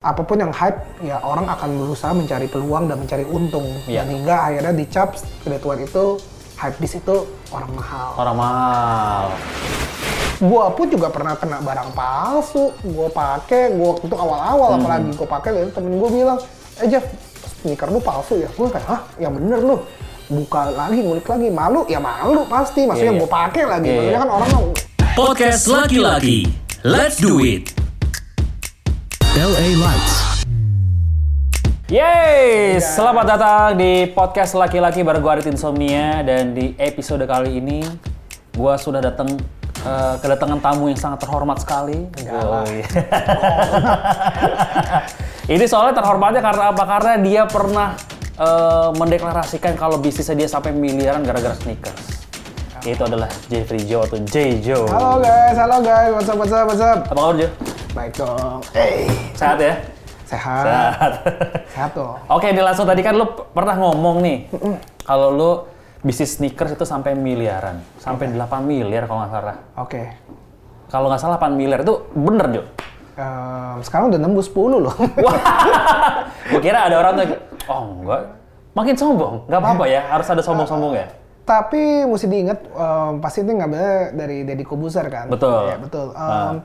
apa pun yang hype ya orang akan berusaha mencari peluang dan mencari untung Iya. dan hingga akhirnya dicap kedatuan itu hype bis itu orang mahal. Orang mahal. Gua pun juga pernah kena barang palsu. Gua pakai, gua waktu itu awal-awal Hmm. apalagi gua pakai lalu temen gua bilang, "Eh Jeff, sneaker lu palsu ya?" Gua kayak, "Hah? Ya bener lu." Buka lagi, ngulik lagi, malu ya malu pasti. Maksudnya Iya, iya. gua pakai lagi. Iya, Maksudnya iya. kan orang mau Podcast laki-laki. Let's do it. LA Lights. Yeay, selamat datang di podcast laki-laki bareng gue Arit Insomnia dan di episode kali ini gue sudah datang eh, kedatangan tamu yang sangat terhormat sekali. Yoi. ini soalnya terhormatnya karena apa? Karena dia pernah eh, mendeklarasikan kalau bisnisnya dia sampai miliaran gara-gara sneakers. Itu adalah Jeffrey Joe atau J. Joe. Halo guys, halo guys, what's up, what's up, what's up? Apa kabar Joe? Baik dong. Eh, Sehat ya? sehat. Sehat. Sehat dong. Oke, ini langsung tadi kan lu pernah ngomong nih, kalau lu bisnis sneakers itu sampai miliaran, sampai 8 miliar kalau nggak salah. Oke. Kalau nggak salah 8 miliar itu bener, Jo. Ehm, sekarang udah nembus 10 loh. Wah, gua kira ada orang tuh, oh enggak, makin sombong, nggak apa-apa ya, harus ada sombong-sombong ya. Tapi mesti diingat, em, pasti ini ngambilnya dari Deddy Kobuzer kan? Betul. Ya, betul. Ah.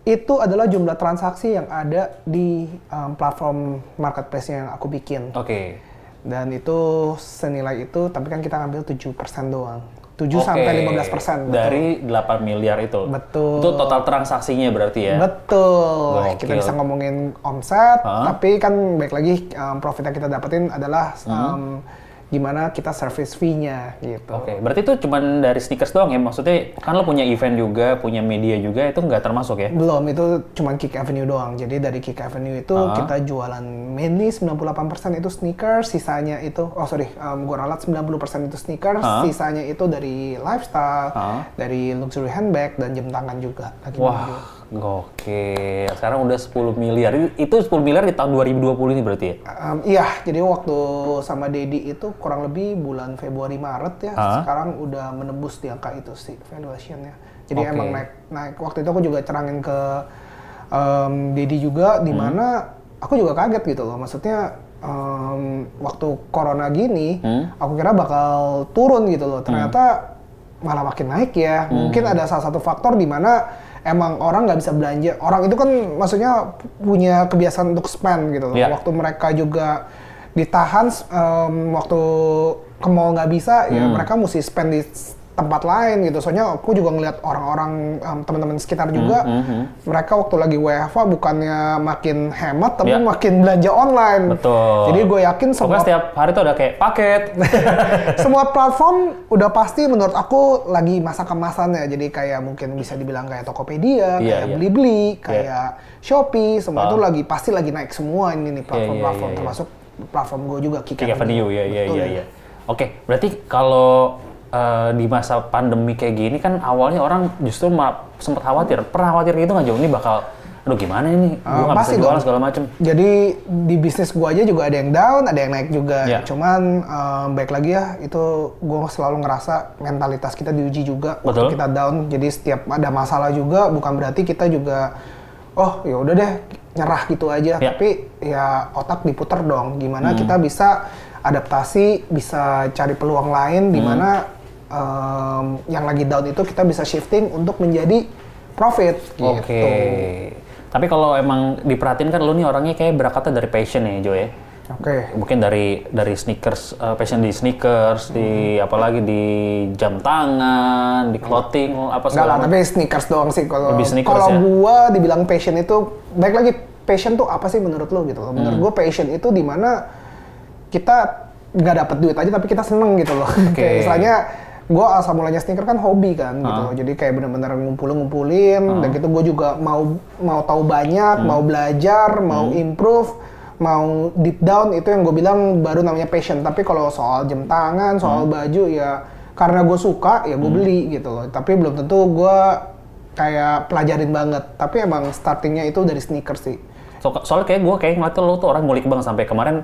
Itu adalah jumlah transaksi yang ada di em, platform marketplace yang aku bikin. Oke. Dan itu senilai itu, tapi kan kita ngambil 7% doang. 7 Oke. sampai 15%. betul. Dari 8 miliar itu. Betul. Itu total transaksinya berarti ya. Betul. Kita Gokil. bisa ngomongin omset, Hah? tapi kan baik lagi em, profit yang kita dapetin adalah Hmm. Gimana kita service fee-nya gitu. Oke, berarti itu cuma dari sneakers doang ya? Maksudnya kan lo punya event juga, punya media juga, itu nggak termasuk ya? Belum, itu cuma Kick Avenue doang. Jadi dari Kick Avenue itu Ah. kita jualan mainly 98% itu sneakers, sisanya itu, oh sorry, um, gua ralat 90% itu sneakers, Ah. sisanya itu dari lifestyle, Ah. dari luxury handbag, dan jam tangan juga. Lagi Wah, gokil. Sekarang udah 10 miliar. Itu 10 miliar di tahun 2020 ini berarti ya? Um, iya, jadi waktu sama Dedi itu kurang lebih bulan Februari Maret ya. Ah. Sekarang udah menembus di angka itu sih valuationnya. Jadi Oke. emang naik naik. Waktu itu aku juga cerangin ke um, Dedi juga, Hmm. di mana aku juga kaget gitu loh. Maksudnya um, waktu corona gini, Hmm. aku kira bakal turun gitu loh. Ternyata malah makin naik ya. Hmm. Mungkin ada salah satu faktor di mana emang orang nggak bisa belanja. Orang itu kan maksudnya punya kebiasaan untuk spend gitu loh. Iya. Waktu mereka juga ditahan em, waktu ke mall nggak bisa ya Hmm. mereka mesti spend di tempat lain gitu. Soalnya aku juga ngeliat orang-orang em, teman-teman sekitar juga hmm, hmm. mereka waktu lagi WFA bukannya makin hemat tapi Iya. makin belanja online. Betul. Jadi gue yakin semua Pokoknya setiap hari tuh ada kayak paket. semua platform udah pasti menurut aku lagi masa kemasannya. Jadi kayak mungkin bisa dibilang kayak Tokopedia, Iya, kayak iya. Blibli, kayak Shopee, semua itu lagi pasti lagi naik semua ini nih platform-platform iya, iya. termasuk platform gue juga Kick Avenue, ya, ya, Betul. ya, ya. Oke, berarti kalau eh, di masa pandemi kayak gini kan awalnya orang justru sempat khawatir. Pernah khawatir gitu nggak jauh ini bakal, aduh gimana ini? Gue Ah, nggak bisa pasti jualan dong. segala macem. Jadi di bisnis gua aja juga ada yang down, ada yang naik juga. Iya. Cuman em, baik lagi ya, itu gua selalu ngerasa mentalitas kita diuji juga waktu Betul. kita down. Jadi setiap ada masalah juga, bukan berarti kita juga, oh ya udah deh nyerah gitu aja. Iya. Tapi ya otak diputer dong. Hmm. Gimana kita bisa adaptasi, bisa cari peluang lain, di Hmm. Em, yang lagi down itu kita bisa shifting untuk menjadi profit. Oke. Gitu. Tapi kalau emang diperhatiin kan lu nih orangnya kayak berakatnya dari passion ya, Jo ya. Oke. Mungkin dari dari sneakers, eh, passion di sneakers, di Hmm. apalagi di jam tangan, di clothing, apa Enggak segala lah, macam. tapi sneakers doang sih kalau kalau ya? gua dibilang passion itu baik lagi passion tuh apa sih menurut lo gitu loh. Menurut Hmm. gua passion itu di mana kita nggak dapat duit aja tapi kita seneng gitu loh. Kayak misalnya gua asal mulanya sneaker kan hobi kan gitu Ah. Jadi kayak bener-bener ngumpulin-ngumpulin dan gitu. Gua juga mau mau tahu banyak, Hmm. mau belajar, mau improve mau deep down itu yang gue bilang baru namanya passion. Tapi kalau soal jam tangan soal Hmm. baju ya karena gue suka ya gue beli gitu loh. Tapi belum tentu gue kayak pelajarin banget. Tapi emang startingnya itu dari sneakers sih. So, soalnya kayak gue kayak ngeliat lo tuh orang ngulik banget. Sampai kemarin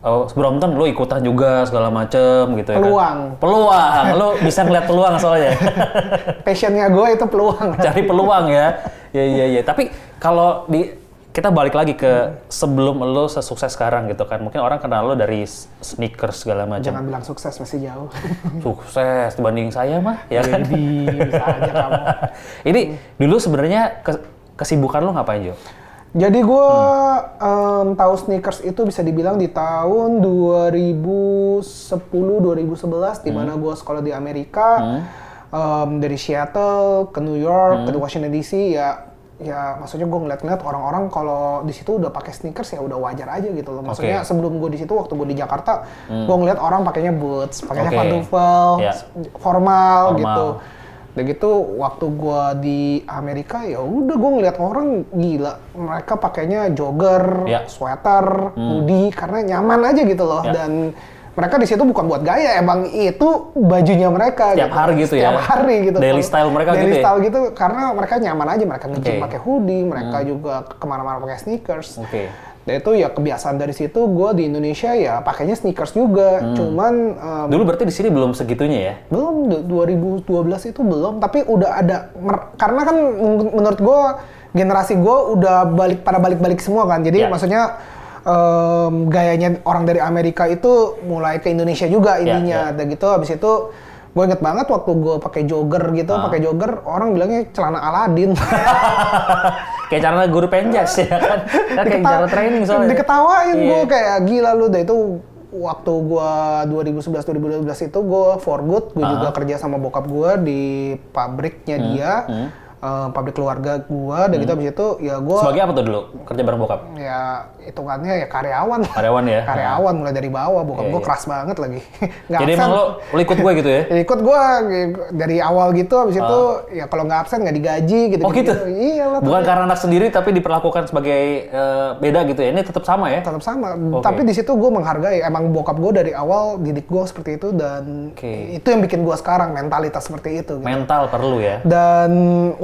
uh, Brompton lo ikutan juga segala macem gitu ya Peluang. kan? Peluang. lo bisa ngeliat peluang soalnya. passionnya gue itu peluang Cari peluang ya. Ya iya iya. Tapi kalau di kita balik lagi ke sebelum lo sesukses sekarang gitu kan. Mungkin orang kenal lo dari sneakers segala macam. Jangan bilang sukses masih jauh. Sukses dibanding saya mah, ya kan? Jadi bisa aja kamu. Ini dulu sebenarnya ke- kesibukan lo ngapain Jo? Jadi gue Hmm. tahu sneakers itu bisa dibilang di tahun 2010-2011 di Hmm. mana gue sekolah di Amerika Em, dari Seattle ke New York Hmm. ke Washington DC ya ya maksudnya gue ngeliat-ngeliat orang-orang kalau di situ udah pakai sneakers ya udah wajar aja gitu loh. Maksudnya Oke. sebelum gue di situ waktu gue di Jakarta gue ngeliat orang pakainya boots, pakainya Oke. pantufel, Ya. formal, Formal. gitu. Udah gitu waktu gua di Amerika ya udah gua ngeliat orang gila mereka pakainya jogger, Ya. sweater, hoodie karena nyaman aja gitu loh Ya. dan mereka di situ bukan buat gaya emang itu bajunya mereka Setiap hari gitu ya? Setiap hari gitu Daily style mereka Daily gitu ya? style gitu karena mereka nyaman aja mereka nge-gym Oke. Hmm. pakai hoodie mereka juga ke mana-mana pakai sneakers Oke. Dan itu ya kebiasaan dari situ gua di Indonesia ya pakainya sneakers juga Hmm. cuman em, Dulu berarti di sini belum segitunya ya? belum du- 2012 itu belum tapi udah ada karena kan men- menurut gue generasi gue udah balik pada balik-balik semua kan Ya. jadi maksudnya em, gayanya orang dari Amerika itu mulai ke Indonesia juga Ya, intinya dan gitu habis itu gue inget banget waktu gue pakai jogger gitu Ah. pakai jogger orang bilangnya celana Aladin Kayak cara guru penjas ya kan? Kan kayak Diketa- cara training soalnya. Diketawain Iya. gue kayak gila lu dah itu waktu gua 2011 2012 itu gue for good gue Ah. juga kerja sama bokap gue di pabriknya Hmm, dia eh, pabrik keluarga gua dan gitu habis itu ya gue Sebagai apa tuh dulu? Kerja bareng bokap? ya hitungannya ya karyawan Karyawan ya? karyawan mulai dari bawah bokap Iya, gue iya. keras banget lagi nggak Jadi absen. emang lo, lo ikut gue gitu ya? Ya, ikut gue dari awal gitu habis itu ya kalau nggak absen nggak digaji gitu Ah. Oh gitu? iya lah Bukan karena anak sendiri tapi diperlakukan sebagai eh, beda gitu ya? Ini tetap sama ya? tetap sama. Oke. Tapi di situ gue menghargai. Emang bokap gue dari awal didik gue seperti itu dan Oke. itu yang bikin gue sekarang mentalitas seperti itu. Gitu. Mental perlu ya? Dan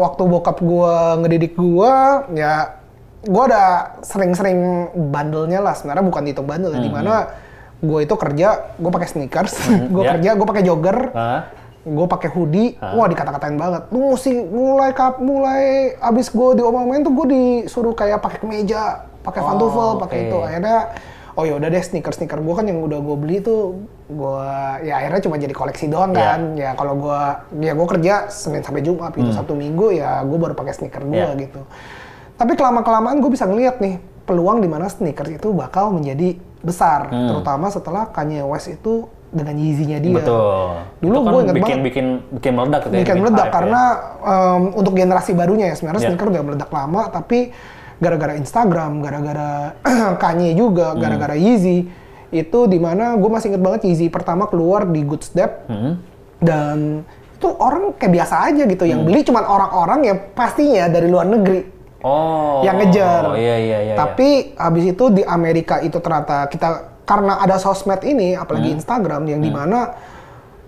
waktu bokap gue ngedidik gue, ya gue ada sering-sering bandelnya lah. Sebenarnya bukan dihitung bandel, ya. di mana gue itu kerja, gue pakai sneakers, gue ya. kerja, gue pakai jogger, Hah? gue pakai hoodie, wah dikata-katain banget. Lu mesti mulai kap, mulai abis gue diomongin tuh gue disuruh kayak pakai kemeja, pakai Oh, pantufel, pakai itu. Akhirnya, oh ya udah deh sneaker sneaker gue kan yang udah gue beli tuh, gue ya akhirnya cuma jadi koleksi doang Iya. kan. Ya kalau gue, ya gue kerja senin sampai jumat gitu, sabtu minggu ya gue baru pakai sneaker gue Hmm. Iya. gitu. Tapi kelama kelamaan gue bisa ngeliat nih peluang di mana sneakers itu bakal menjadi besar, Hmm. terutama setelah Kanye West itu dengan Yeezy-nya dia. Betul. Dulu kan gue inget bikin, banget. bikin, bikin meledak gitu ya? bikin meledak hype ya? karena em, untuk generasi barunya ya sebenarnya Ya. sneaker udah meledak lama tapi gara-gara Instagram, gara-gara Kanye juga, Hmm. gara-gara Yeezy itu di mana gue masih inget banget Yeezy pertama keluar di Good Step Hmm. dan itu orang kayak biasa aja gitu Hmm. yang beli cuman orang-orang yang pastinya dari luar negeri Oh. yang ngejar. Oh iya iya iya. Tapi habis itu di Amerika itu ternyata kita karena ada sosmed ini, apalagi Hmm. Instagram yang di mana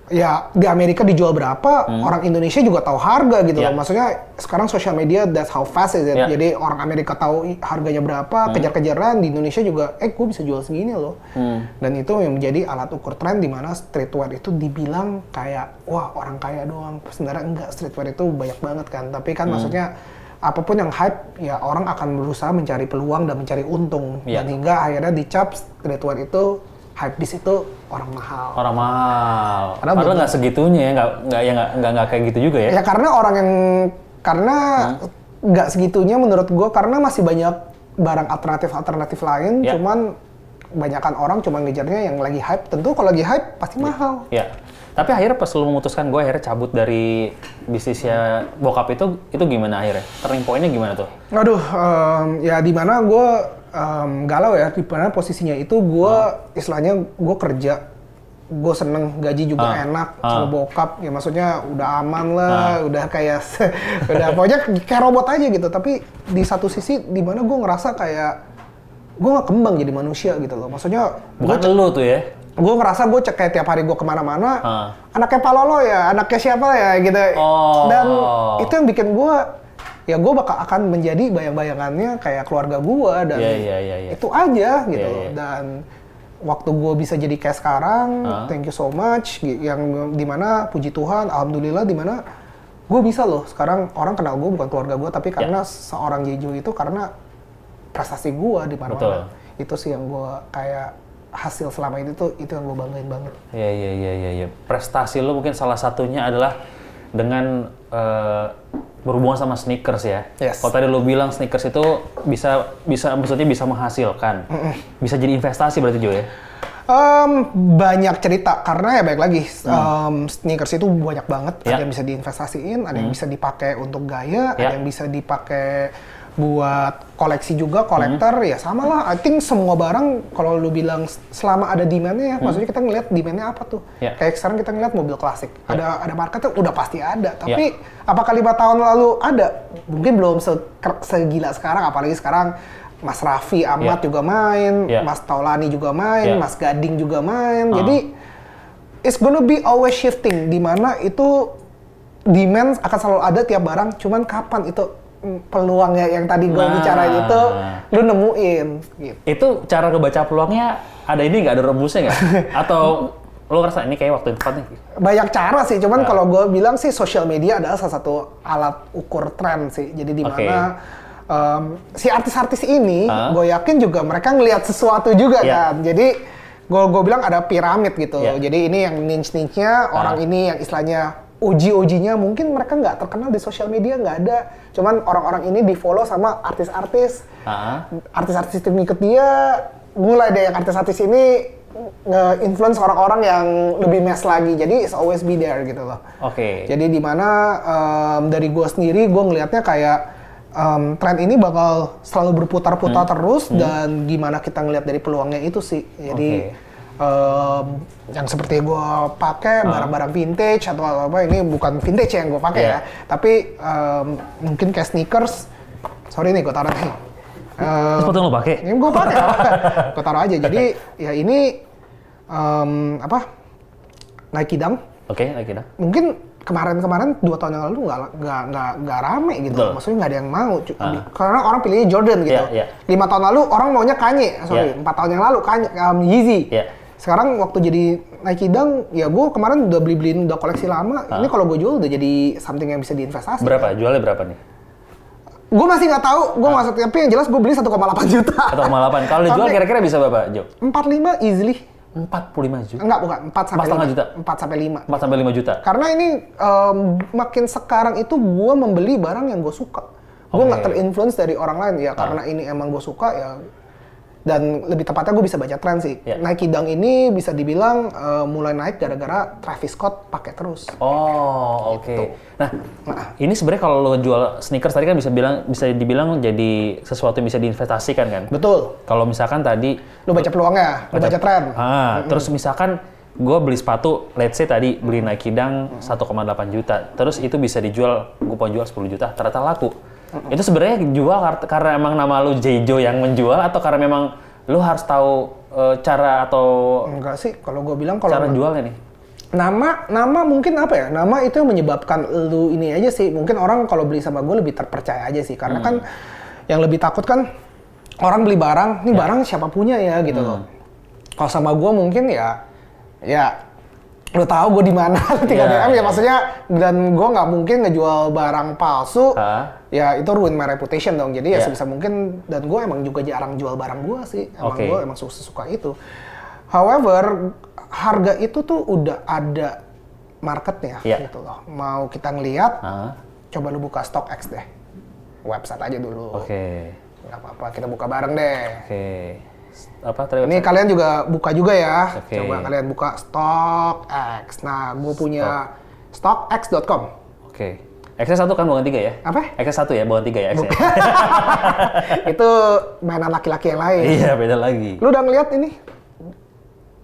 ya di Amerika dijual berapa, orang Indonesia juga tahu harga gitu Hmm. Ya. loh. Maksudnya sekarang social media that's how fast is it. Ya. Jadi orang Amerika tahu harganya berapa, kejar-kejaran di Indonesia juga, eh gue bisa jual segini loh. Hmm. Dan itu yang menjadi alat ukur tren di mana streetwear itu dibilang kayak wah orang kaya doang. Sebenarnya enggak, streetwear itu banyak banget kan. Tapi kan Hmm. maksudnya apa pun yang hype ya orang akan berusaha mencari peluang dan mencari untung Iya. dan hingga akhirnya dicap streetwear itu hype bis itu orang mahal. Orang mahal. Karena Padahal nggak segitunya ya, nggak nggak ya nggak nggak kayak gitu juga ya. Ya karena orang yang karena nggak segitunya menurut gue karena masih banyak barang alternatif-alternatif lain, Ya. cuman kebanyakan orang cuma ngejarnya yang lagi hype. Tentu kalau lagi hype pasti mahal. Ya. Tapi akhirnya pas lu memutuskan gue akhirnya cabut dari bisnisnya bokap itu itu gimana akhirnya? Turning point-nya gimana tuh? Aduh, em, ya di mana gue em, galau ya, di mana posisinya itu gue istilahnya gue kerja, gue seneng gaji juga Ah. enak Ah. sama bokap, ya maksudnya udah aman lah, udah kayak udah pokoknya kayak robot aja gitu. Tapi di satu sisi di mana gue ngerasa kayak gue nggak kembang jadi manusia gitu loh. Maksudnya Bukan lu tuh ya? Gue ngerasa gue cek kayak tiap hari gue ke mana-mana, Ah. anaknya Palolo ya, anaknya siapa ya gitu. Oh. Dan itu yang bikin gue, ya gue bakal akan menjadi bayang-bayangannya kayak keluarga gue dan Iya, iya, iya, iya. itu aja gitu Iya, loh. iya. Dan waktu gue bisa jadi kayak sekarang, Ah. thank you so much. Yang di mana puji Tuhan, alhamdulillah di mana gue bisa loh sekarang orang kenal gue bukan keluarga gue tapi Ya. karena seorang Jeju itu karena prestasi gue di mana-mana. Itu sih yang gue kayak hasil selama ini tuh itu yang gue banggain banget. Iya iya iya iya. Ya. Prestasi lo mungkin salah satunya adalah dengan eh, berhubungan sama sneakers ya. Yes. Kalau tadi lo bilang sneakers itu bisa bisa maksudnya bisa menghasilkan, bisa jadi investasi berarti Jo ya. Em, banyak cerita karena ya baik lagi em, sneakers itu banyak banget Hmm. Ya. ada yang bisa diinvestasiin ada yang bisa dipakai untuk gaya Ya. ada yang bisa dipakai buat koleksi juga kolektor Hmm. ya sama lah I think semua barang kalau lu bilang selama ada demandnya ya maksudnya kita ngeliat demandnya apa tuh Hmm. Ya. kayak sekarang kita ngeliat mobil klasik ada ada marketnya udah pasti ada tapi apakah lima tahun lalu ada mungkin belum se- segila sekarang apalagi sekarang Mas Raffi Ahmad Ya. juga main, Ya. Mas Taulani juga main, Ya. Mas Gading juga main. Ah. Jadi it's gonna be always shifting di mana itu demand akan selalu ada tiap barang, cuman kapan itu peluangnya yang tadi gue Nah. bicarain itu lu nemuin gitu. Itu cara ngebaca peluangnya ada ini nggak ada rebusnya nggak? Atau lo ngerasa ini kayak waktu yang tepat nih? Banyak cara sih, cuman Ah. kalau gue bilang sih social media adalah salah satu alat ukur tren sih. Jadi di mana em, si artis-artis ini, Ah. gue yakin juga mereka ngelihat sesuatu juga Ya. kan. Jadi gue gue bilang ada piramid gitu. Ya. Jadi ini yang niche-niche-nya, orang ini yang istilahnya uji-ujinya mungkin mereka nggak terkenal di sosial media nggak ada. Cuman orang-orang ini di follow sama artis-artis. Artis-artis itu ngikut dia mulai deh yang artis-artis ini nge-influence orang-orang yang lebih mes lagi. Jadi it's always be there gitu loh. Oke. jadi di mana em, dari gue sendiri gue ngelihatnya kayak em, tren ini bakal selalu berputar-putar Hmm. terus dan gimana kita ngelihat dari peluangnya itu sih. Jadi em, yang seperti gue pakai barang-barang vintage atau apa ini bukan vintage yang gue pakai Iya. ya tapi em, mungkin kayak sneakers sorry nih gue taruh nih Em, Sepatu yang lo pakai? ini gue pakai gue taruh aja jadi ya ini em, apa Nike Dunk Oke, lagi dah. mungkin kemarin-kemarin dua tahun yang lalu nggak nggak nggak nggak rame gitu Betul. maksudnya nggak ada yang mau Ah. karena orang pilihnya Jordan gitu Iya, iya. lima tahun lalu orang maunya Kanye sorry Iya. empat tahun yang lalu Kanye um, Yeezy Iya. Sekarang waktu jadi Nike Dunk ya gue kemarin udah beli beliin udah koleksi lama ini kalau gue jual udah jadi something yang bisa diinvestasi Ah. Berapa? Jualnya berapa nih? gue masih nggak tahu gue Ah. maksud tapi yang jelas gue beli 1,8 juta 1,8. Kalau dijual kira-kira bisa berapa, Jo? 45 easily 45 juta. enggak bukan 4 sampai 4,5 5 juta? 4 sampai 5 4 sampai 5 juta. Karena ini em, makin sekarang itu gue membeli barang yang gue suka. Gue nggak terinfluence dari orang lain ya karena ini emang gue suka ya. Dan lebih tepatnya gue bisa baca tren sih. Ya. Nike Dunk ini bisa dibilang eh, mulai naik gara-gara Travis Scott pakai terus. Oh, oke. Gitu. Nah, ini sebenarnya kalau lo jual sneakers tadi kan bisa bilang bisa dibilang jadi sesuatu yang bisa diinvestasikan kan? Betul. Kalau misalkan tadi Lu baca peluangnya, lu baca tren. Ah, terus misalkan gue beli sepatu, let's say tadi beli Nike Dunk 1,8 juta, terus itu bisa dijual, gue mau jual 10 juta, ternyata laku. Itu sebenarnya jual kar- karena emang nama lu Jejo yang menjual atau karena memang lu harus tahu eh, cara atau Enggak sih, kalau gue bilang kalau cara jualnya nih? nama nama mungkin apa ya? Nama itu yang menyebabkan lu ini aja sih. Mungkin orang kalau beli sama gue lebih terpercaya aja sih. Karena kan yang lebih takut kan orang beli barang ini barang siapa punya ya? Gitu loh. Kalau sama gue mungkin ya ya lu tahu gue di mana tinggal Iya, DM ya iya. maksudnya dan gue nggak mungkin ngejual barang palsu Hah? ya itu ruin my reputation dong jadi ya Iya. sebisa mungkin dan gue emang juga jarang jual barang gue sih emang Oke. gue emang suka suka itu however harga itu tuh udah ada marketnya Iya. gitu loh mau kita ngelihat Ah, coba lu buka StockX deh website aja dulu Oke, nggak apa-apa kita buka bareng deh oke. Apa tadi? ini kalian juga buka juga ya Oke. coba kalian buka StockX nah gue punya stockx.com Oke. XS satu kan bukan tiga ya? Apa? XS satu ya, bukan tiga ya XS. itu mainan laki-laki yang lain iya, beda lagi. lu udah ngeliat ini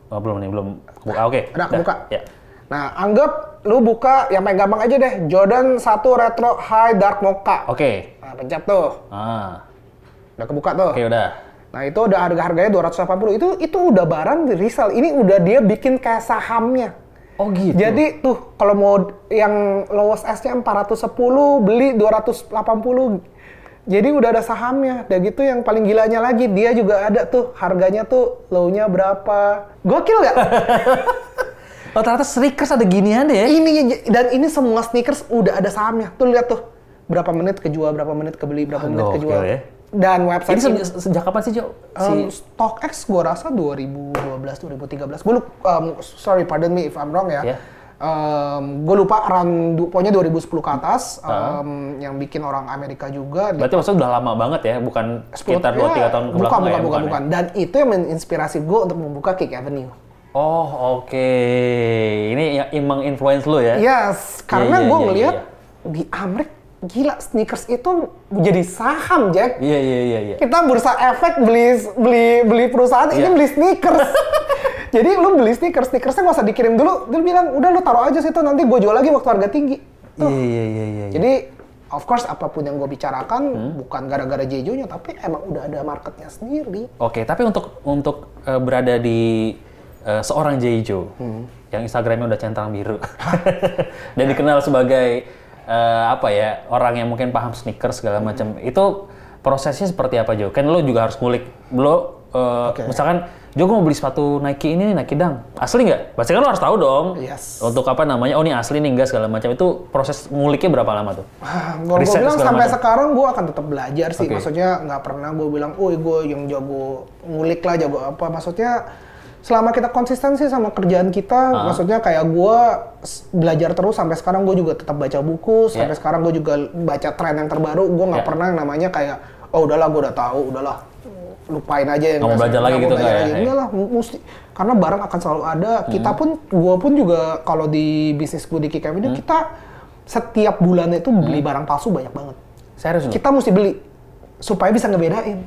Oh, belum nih, belum. Buka, oke. Udah, buka. Ya. Nah, anggap lu buka yang paling gampang aja deh. Jordan 1 Retro High Dark Mocha. Oke. Nah, pencet tuh. Ah, Udah kebuka tuh. oke udah. Nah, itu udah harga-harganya 280. Itu itu udah barang di resell. Ini udah dia bikin kayak sahamnya. Oh gitu. Jadi tuh kalau mau yang lowest S-nya 410 beli 280. Jadi udah ada sahamnya. Dan gitu yang paling gilanya lagi dia juga ada tuh harganya tuh low-nya berapa. Gokil ya? Oh ternyata sneakers ada ginian deh ya? ini dan ini semua sneakers udah ada sahamnya. Tuh lihat tuh berapa menit kejual, berapa menit kebeli, berapa menit Gokil kejual. ya. Dan Ini website se- sejak kapan sih, Jo? Um, Si StockX gue rasa 2012 2013 gue lupa um, sorry pardon me if I'm wrong ya Ya. gue lupa around pokoknya 2010 ke atas um, yang bikin orang Amerika juga berarti maksudnya udah lama banget ya, bukan sekitar 2 3 Ya, tahun ke bukan, bukan, ya, bukan, ya? bukan. Dan itu yang menginspirasi gue untuk membuka Kick Avenue. Oh, oke. Ini yang emang influence lu ya? Yes, karena iya, gue iya, ngelihat iya. di Amerika gila sneakers itu jadi saham Jack. Iya, iya, iya, iya. Kita bursa efek beli beli beli perusahaan ini Iya. beli sneakers. jadi lu beli sneakers, sneakersnya nggak usah dikirim dulu. Dia bilang udah lu taruh aja situ nanti gue jual lagi waktu harga tinggi. Iya, iya, iya, iya. iya. Jadi of course apa pun yang gue bicarakan Hmm. bukan gara-gara Jejo-nya tapi emang udah ada marketnya sendiri. Oke, tapi untuk untuk eh, berada di eh, seorang Jaijo Hmm. yang Instagramnya udah centang biru dan dikenal sebagai eh, apa ya orang yang mungkin paham sneakers segala macam, itu prosesnya seperti apa Jo? Kan lo juga harus ngulik, lo eh, Oke. misalkan Jo gue mau beli sepatu Nike ini nih, Nike Dunk, asli nggak? Pasti kan lo harus tahu dong. Yes. Untuk apa namanya? Oh ini asli nih enggak segala macam. Itu proses nguliknya berapa lama tuh? Gue Riset bilang sampai macam. sekarang gue akan tetap belajar sih. Oke. Maksudnya nggak pernah gue bilang, oh gue yang jago ngulik lah, jago apa. Maksudnya selama kita konsisten sih sama kerjaan kita, Ah. maksudnya kayak gue belajar terus sampai sekarang gue juga tetap baca buku, sampai Ya. sekarang gue juga baca tren yang terbaru. Gue nggak Ya. pernah yang namanya kayak, oh udahlah gue udah tahu, udahlah lupain aja yang Nggak belajar lagi gitu nggak ya? Enggak lah, mesti karena barang akan selalu ada. Kita Hmm. pun, gue pun juga kalau di bisnis gue di Kick Avenue, Hmm. kita setiap bulannya itu beli barang palsu banyak banget. Serius? Kita mesti beli supaya bisa ngebedain.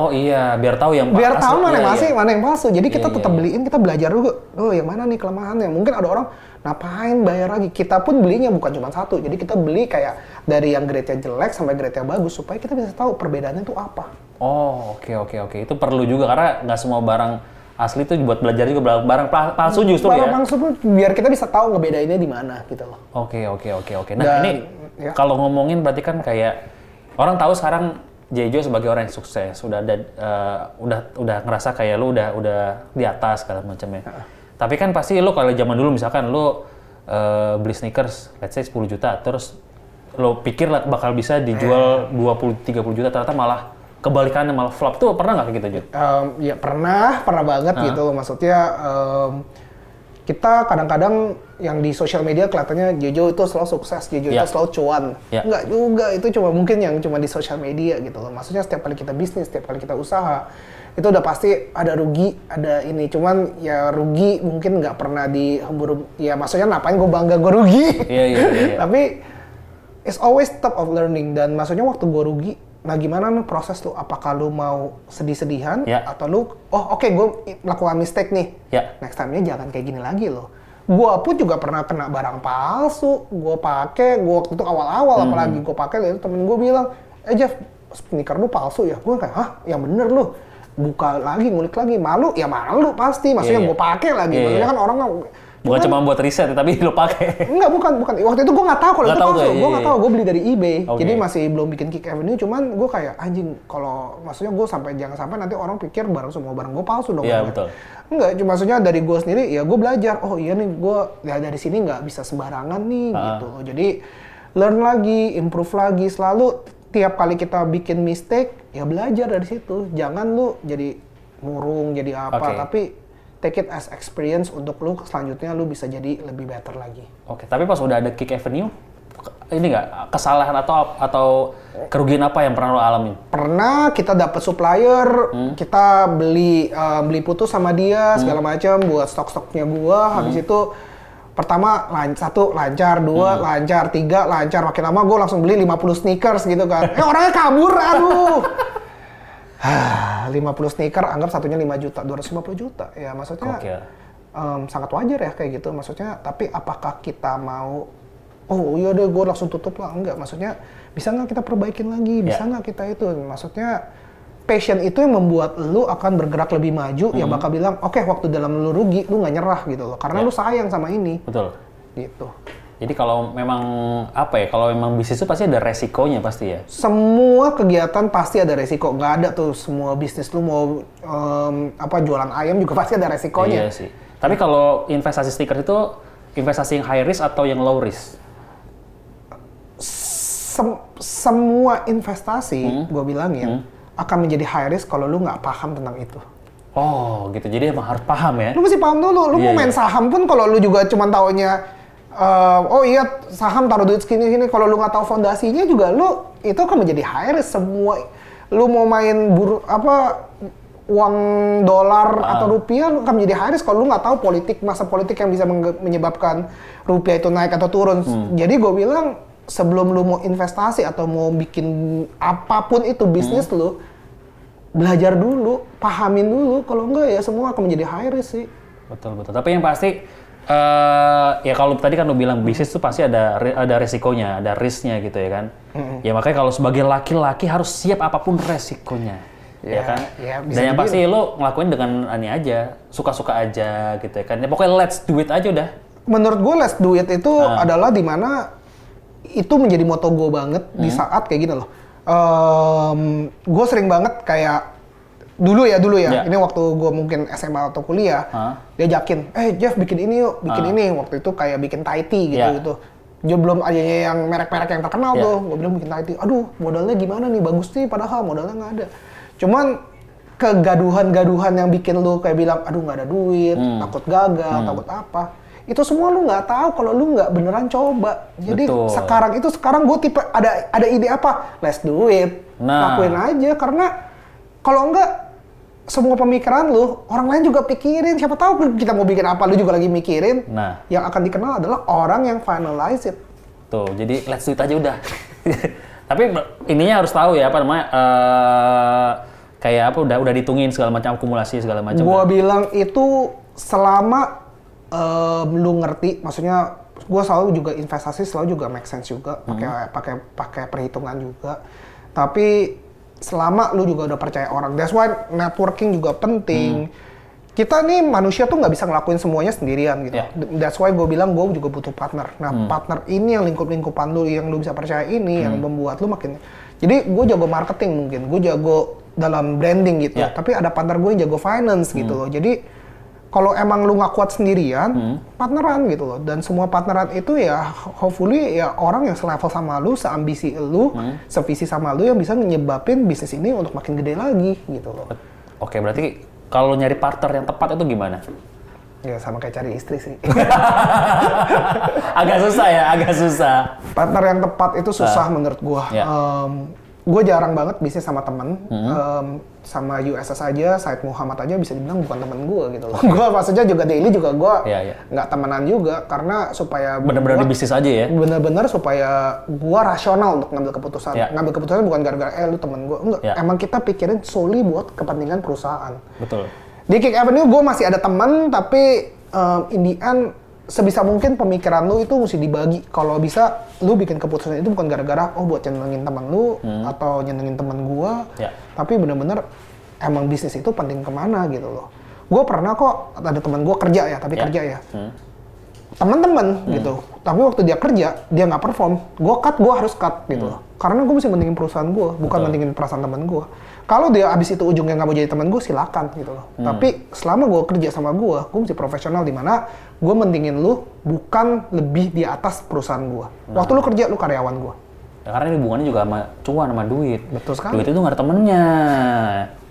Oh iya, biar tahu yang Biar asli. tahu mana yang Iya, asli, iya. mana yang palsu. Jadi kita Iya, tetap iya. beliin, kita belajar dulu. Oh, yang mana nih kelemahannya? Mungkin ada orang ngapain bayar lagi. Kita pun belinya bukan cuma satu. Jadi kita beli kayak dari yang grade-nya jelek sampai grade-nya bagus supaya kita bisa tahu perbedaannya itu apa. Oh, oke oke oke. Itu perlu juga karena nggak semua barang asli itu buat belajar juga barang, barang pal- palsu justru Barang ya. palsu pun biar kita bisa tahu ngebedainnya di mana gitu loh. Oke oke oke oke. Nah, Dan- ini ya. kalau ngomongin berarti kan kayak orang tahu sekarang Jejo sebagai orang yang sukses, udah ada eh, udah udah ngerasa kayak lu udah udah di atas segala macamnya. Tapi kan pasti lu kalau zaman dulu misalkan lu eh, beli sneakers let's say 10 juta terus lo pikir bakal bisa dijual 20 30 juta ternyata malah kebalikannya malah flop tuh pernah nggak kayak gitu Jun? Em, ya pernah, pernah banget Ah. gitu. Maksudnya em, kita kadang-kadang yang di sosial media kelihatannya Jojo itu selalu sukses, Jojo Ya. itu selalu cuan. Ya. Enggak juga, itu cuma mungkin yang cuma di sosial media gitu loh. Maksudnya setiap kali kita bisnis, setiap kali kita usaha, itu udah pasti ada rugi, ada ini. Cuman ya rugi mungkin nggak pernah dihembur, ya maksudnya ngapain gue bangga gue rugi. Iya, iya, iya, iya. Tapi it's always step of learning dan maksudnya waktu gue rugi nah gimana nih proses lu apakah lu mau sedih-sedihan Ya. atau lu oh oke gue melakukan mistake nih Ya. next time-nya jangan kayak gini lagi loh gue pun juga pernah kena barang palsu gue pakai gue waktu itu awal-awal Hmm. apalagi gue pakai lalu temen gue bilang eh Jeff sneaker lu palsu ya gue kayak hah yang bener lu buka lagi ngulik lagi malu ya malu pasti maksudnya Iya, iya. gue pakai lagi Iya, maksudnya iya. kan orang Bukan cuma buat riset tapi lo pakai. Enggak, bukan, bukan. Waktu itu gue nggak tahu kalau itu tahu palsu. Gue Iya, nggak iya. tahu. Gue beli dari eBay. Oke. Jadi masih belum bikin Kick Avenue. Cuman gue kayak anjing. Kalau maksudnya gue sampai jangan sampai nanti orang pikir barang semua barang gue palsu dong. Iya, Kan? betul. Enggak, cuma maksudnya dari gue sendiri ya gue belajar. Oh iya nih gue ya dari sini nggak bisa sembarangan nih Ah. gitu. Jadi learn lagi, improve lagi. Selalu tiap kali kita bikin mistake ya belajar dari situ. Jangan lu jadi murung jadi apa. Oke. Tapi take it as experience untuk lu selanjutnya lu bisa jadi lebih better lagi. Oke, tapi pas udah ada Kick Avenue, ini nggak kesalahan atau atau kerugian apa yang pernah lo alamin? pernah kita dapat supplier, kita beli eh, beli putus sama dia segala macam buat stok-stoknya gua. Habis itu pertama lan satu lancar, dua lancar, tiga lancar. Makin lama gua langsung beli 50 sneakers gitu kan. Eh orangnya kabur, aduh. Hah, 50 sneaker anggap satunya 5 juta, 250 juta. Ya maksudnya Gokil. em, sangat wajar ya kayak gitu. Maksudnya tapi apakah kita mau oh iya deh gue langsung tutup lah enggak maksudnya bisa nggak kita perbaikin lagi bisa Ya. nggak kita itu maksudnya passion itu yang membuat lu akan bergerak lebih maju yang bakal bilang oke waktu dalam lu rugi lu nggak nyerah gitu loh karena Ya. lu sayang sama ini Betul. gitu Jadi kalau memang apa ya, kalau memang bisnis itu pasti ada resikonya pasti ya. semua kegiatan pasti ada resiko nggak ada tuh semua bisnis lu mau em, apa jualan ayam juga pasti ada resikonya Iya sih. Tapi kalau investasi stiker itu investasi yang high risk atau yang low risk? Sem- semua investasi Hmm. gue bilangin akan menjadi high risk kalau lu nggak paham tentang itu. Oh, gitu. Jadi emang harus paham ya. Lu mesti paham dulu. Lu Iya, mau main iya. saham pun kalau lu juga cuma taunya eh, oh iya saham taruh duit segini gini kalau lu nggak tahu fondasinya juga lu itu akan menjadi high risk semua lu mau main buru apa uang dolar Ah. atau rupiah lu akan menjadi high risk kalau lu nggak tahu politik masa politik yang bisa menyebabkan rupiah itu naik atau turun. Hmm. Jadi gue bilang sebelum lu mau investasi atau mau bikin apa pun itu bisnis Hmm. lu belajar dulu, pahamin dulu. Kalau enggak ya semua akan menjadi high risk sih. Betul betul. Tapi yang pasti eh ya kalau tadi kan lu bilang bisnis tuh pasti ada ada resikonya, ada risknya gitu ya kan. Ya makanya kalau sebagai laki-laki harus siap apa pun resikonya. Ya, Ya, kan? ya, bisa Dan yang pasti lu ngelakuin dengan ini aja, suka-suka aja gitu ya kan. Ya pokoknya let's do it aja udah. Menurut gue less duit itu Ah. adalah di mana itu menjadi moto gue banget di Hmm. saat kayak gini loh. gue sering banget kayak dulu ya dulu ya. Ya. Ini waktu gue mungkin SMA atau kuliah, Ah. Diajakin, eh Jeff bikin ini yuk, bikin Ah. ini. Waktu itu kayak bikin Thai tea gitu Ya. gitu. Dia belum adanya yang merek-merek yang terkenal Ya. tuh. Gue bilang bikin Thai tea. Aduh modalnya gimana nih? Bagus nih padahal modalnya nggak ada. Cuman kegaduhan-gaduhan yang bikin lu kayak bilang, aduh nggak ada duit, Hmm. takut gagal, takut apa. Itu semua lu nggak tahu kalau lu nggak beneran coba. Jadi Betul. sekarang itu sekarang gue tipe ada ada ide apa? Let's do it. Nah. Lakuin aja karena kalau enggak semua pemikiran lu orang lain juga pikirin. Siapa tahu kita mau bikin apa lu juga lagi mikirin. Nah. Yang akan dikenal adalah orang yang finalize it. Tuh, jadi let's do it aja udah. Tapi ininya harus tahu ya apa namanya eh kayak apa udah udah ditungin segala macam akumulasi segala macam. Gua bilang itu selama em, lu ngerti, maksudnya gua selalu juga investasi selalu juga make sense juga, pakai Hmm. pakai pakai perhitungan juga. Tapi selama lu juga udah percaya orang, that's why networking juga penting. Kita nih manusia tuh nggak bisa ngelakuin semuanya sendirian gitu. Ya. That's why gue bilang gue juga butuh partner. Nah partner ini yang lingkup-lingkupan lu yang lu bisa percaya ini yang membuat lu makin. Jadi gue jago marketing mungkin, gue jago dalam branding gitu. Ya. Tapi ada partner gue yang jago finance gitu loh. Jadi kalau emang lu nggak kuat sendirian, partneran gitu loh. Dan semua partneran itu ya hopefully ya orang yang selevel sama lu, seambisi lu, sevisi sama lu yang bisa nyebabin bisnis ini untuk makin gede lagi gitu loh. Oke, berarti kalau nyari partner yang tepat itu gimana? Ya sama kayak cari istri sih. agak susah ya, agak susah. partner yang tepat itu susah menurut gua. Ya. Em, gua jarang banget bisnis sama temen. Em, sama USS aja, Said Muhammad aja bisa dibilang bukan temen gua gitu loh. gua maksudnya juga daily juga gua Iya, iya. nggak temenan juga karena supaya Bener-bener di bisnis aja ya. bener-bener supaya gua rasional untuk ngambil keputusan. Ya. Ngambil keputusan bukan gara-gara eh lu temen gua. Enggak, Ya. emang kita pikirin solely buat kepentingan perusahaan. Betul. Di Kick Avenue gue masih ada teman, tapi um, in the end sebisa mungkin pemikiran lu itu mesti dibagi. Kalau bisa lu bikin keputusan itu bukan gara-gara oh buat nyenengin teman lu atau nyenengin teman gua, Hmm. Ya. tapi bener-bener emang bisnis itu penting ke mana gitu loh. Gue pernah kok ada teman gue kerja ya, tapi Ya. kerja ya Hmm. teman-teman gitu. Tapi waktu dia kerja, dia nggak perform. Gue cut, gue harus cut gitu. Karena gue mesti mendingin perusahaan gue, bukan mendingin perasaan teman gue. Kalau dia abis itu ujungnya nggak mau jadi teman gue, silakan gitu loh. Tapi selama gue kerja sama gue, gue mesti profesional di mana gue mendingin lu bukan lebih di atas perusahaan gue. Waktu lu kerja, lu karyawan gue. Ya, karena ini hubungannya juga sama cuan sama duit. Betul sekali. Duit itu nggak ada temennya.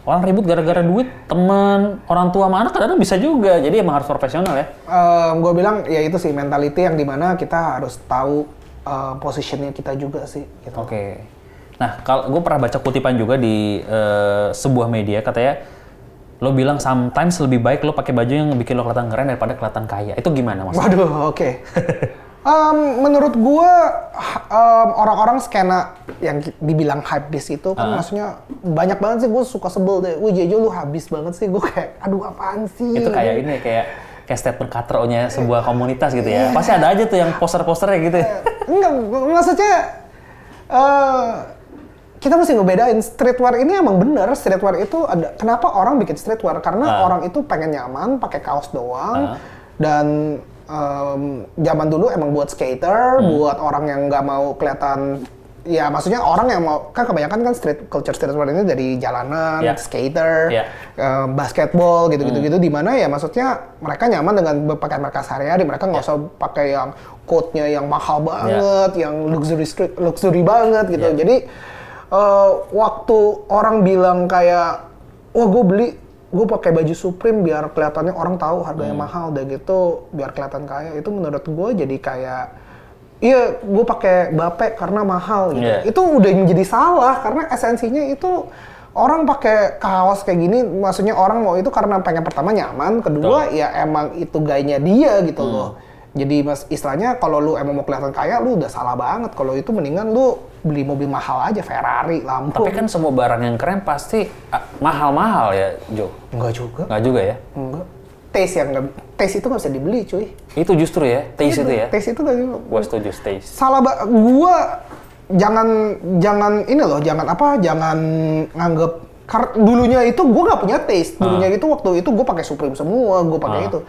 Orang ribut gara-gara duit, temen, orang tua sama anak kadang-kadang bisa juga. Jadi emang harus profesional ya. gue bilang ya itu sih mentality yang di mana kita harus tahu uh, positionnya kita juga sih. Gitu. Oke. Nah, kalau gue pernah baca kutipan juga di eh, sebuah media katanya lo bilang sometimes lebih baik lo pakai baju yang bikin lo kelihatan keren daripada kelihatan kaya. Itu gimana mas? Waduh, oke. Em, menurut gua ha- em, orang-orang skena yang dibilang habis itu kan maksudnya banyak banget sih gue suka sebel deh. Wih Jejo lu habis banget sih. Gue kayak aduh apaan sih? itu kayak ini kayak kayak statement katro-nya sebuah komunitas gitu ya. Pasti ada aja tuh yang poster-posternya gitu. ya. Enggak, maksudnya eh kita mesti ngebedain streetwear ini emang bener streetwear itu ada kenapa orang bikin streetwear karena Ah. orang itu pengen nyaman pakai kaos doang dan em, zaman dulu emang buat skater Hmm. buat orang yang nggak mau kelihatan ya maksudnya orang yang mau kan kebanyakan kan street culture streetwear ini dari jalanan Ya. skater Ya. eh, basketball gitu-gitu gitu di mana ya maksudnya mereka nyaman dengan berpakaian mereka sehari-hari mereka nggak usah pakai yang coatnya yang mahal banget yang luxury street luxury banget gitu Ya. jadi eh, waktu orang bilang kayak, wah gue beli, gue pakai baju Supreme biar kelihatannya orang tahu harganya Hmm. mahal, udah gitu biar kelihatan kaya. Itu menurut gue jadi kayak, iya gue pakai bape karena mahal gitu. Iya. Itu udah menjadi salah karena esensinya itu orang pakai kaos kayak gini, maksudnya orang mau itu karena pengen pertama nyaman, kedua ya emang itu gayanya dia gitu Hmm. loh. Jadi mas istilahnya kalau lu emang mau kelihatan kaya, lu udah salah banget. Kalau itu mendingan lu beli mobil mahal aja, Ferrari, Lambo. Tapi kan semua barang yang keren pasti ah, mahal-mahal ya, Jo. enggak juga. Nggak juga ya? Enggak. Taste yang nggak, taste itu nggak bisa dibeli, cuy. Itu justru ya, taste itu ya. Taste itu nggak juga. Gua setuju, taste. Salah ba- gua jangan jangan ini loh, jangan apa, jangan nganggep dulunya itu gua nggak punya taste. Dulunya itu waktu itu gua pakai Supreme semua, gua pakai Ah. itu.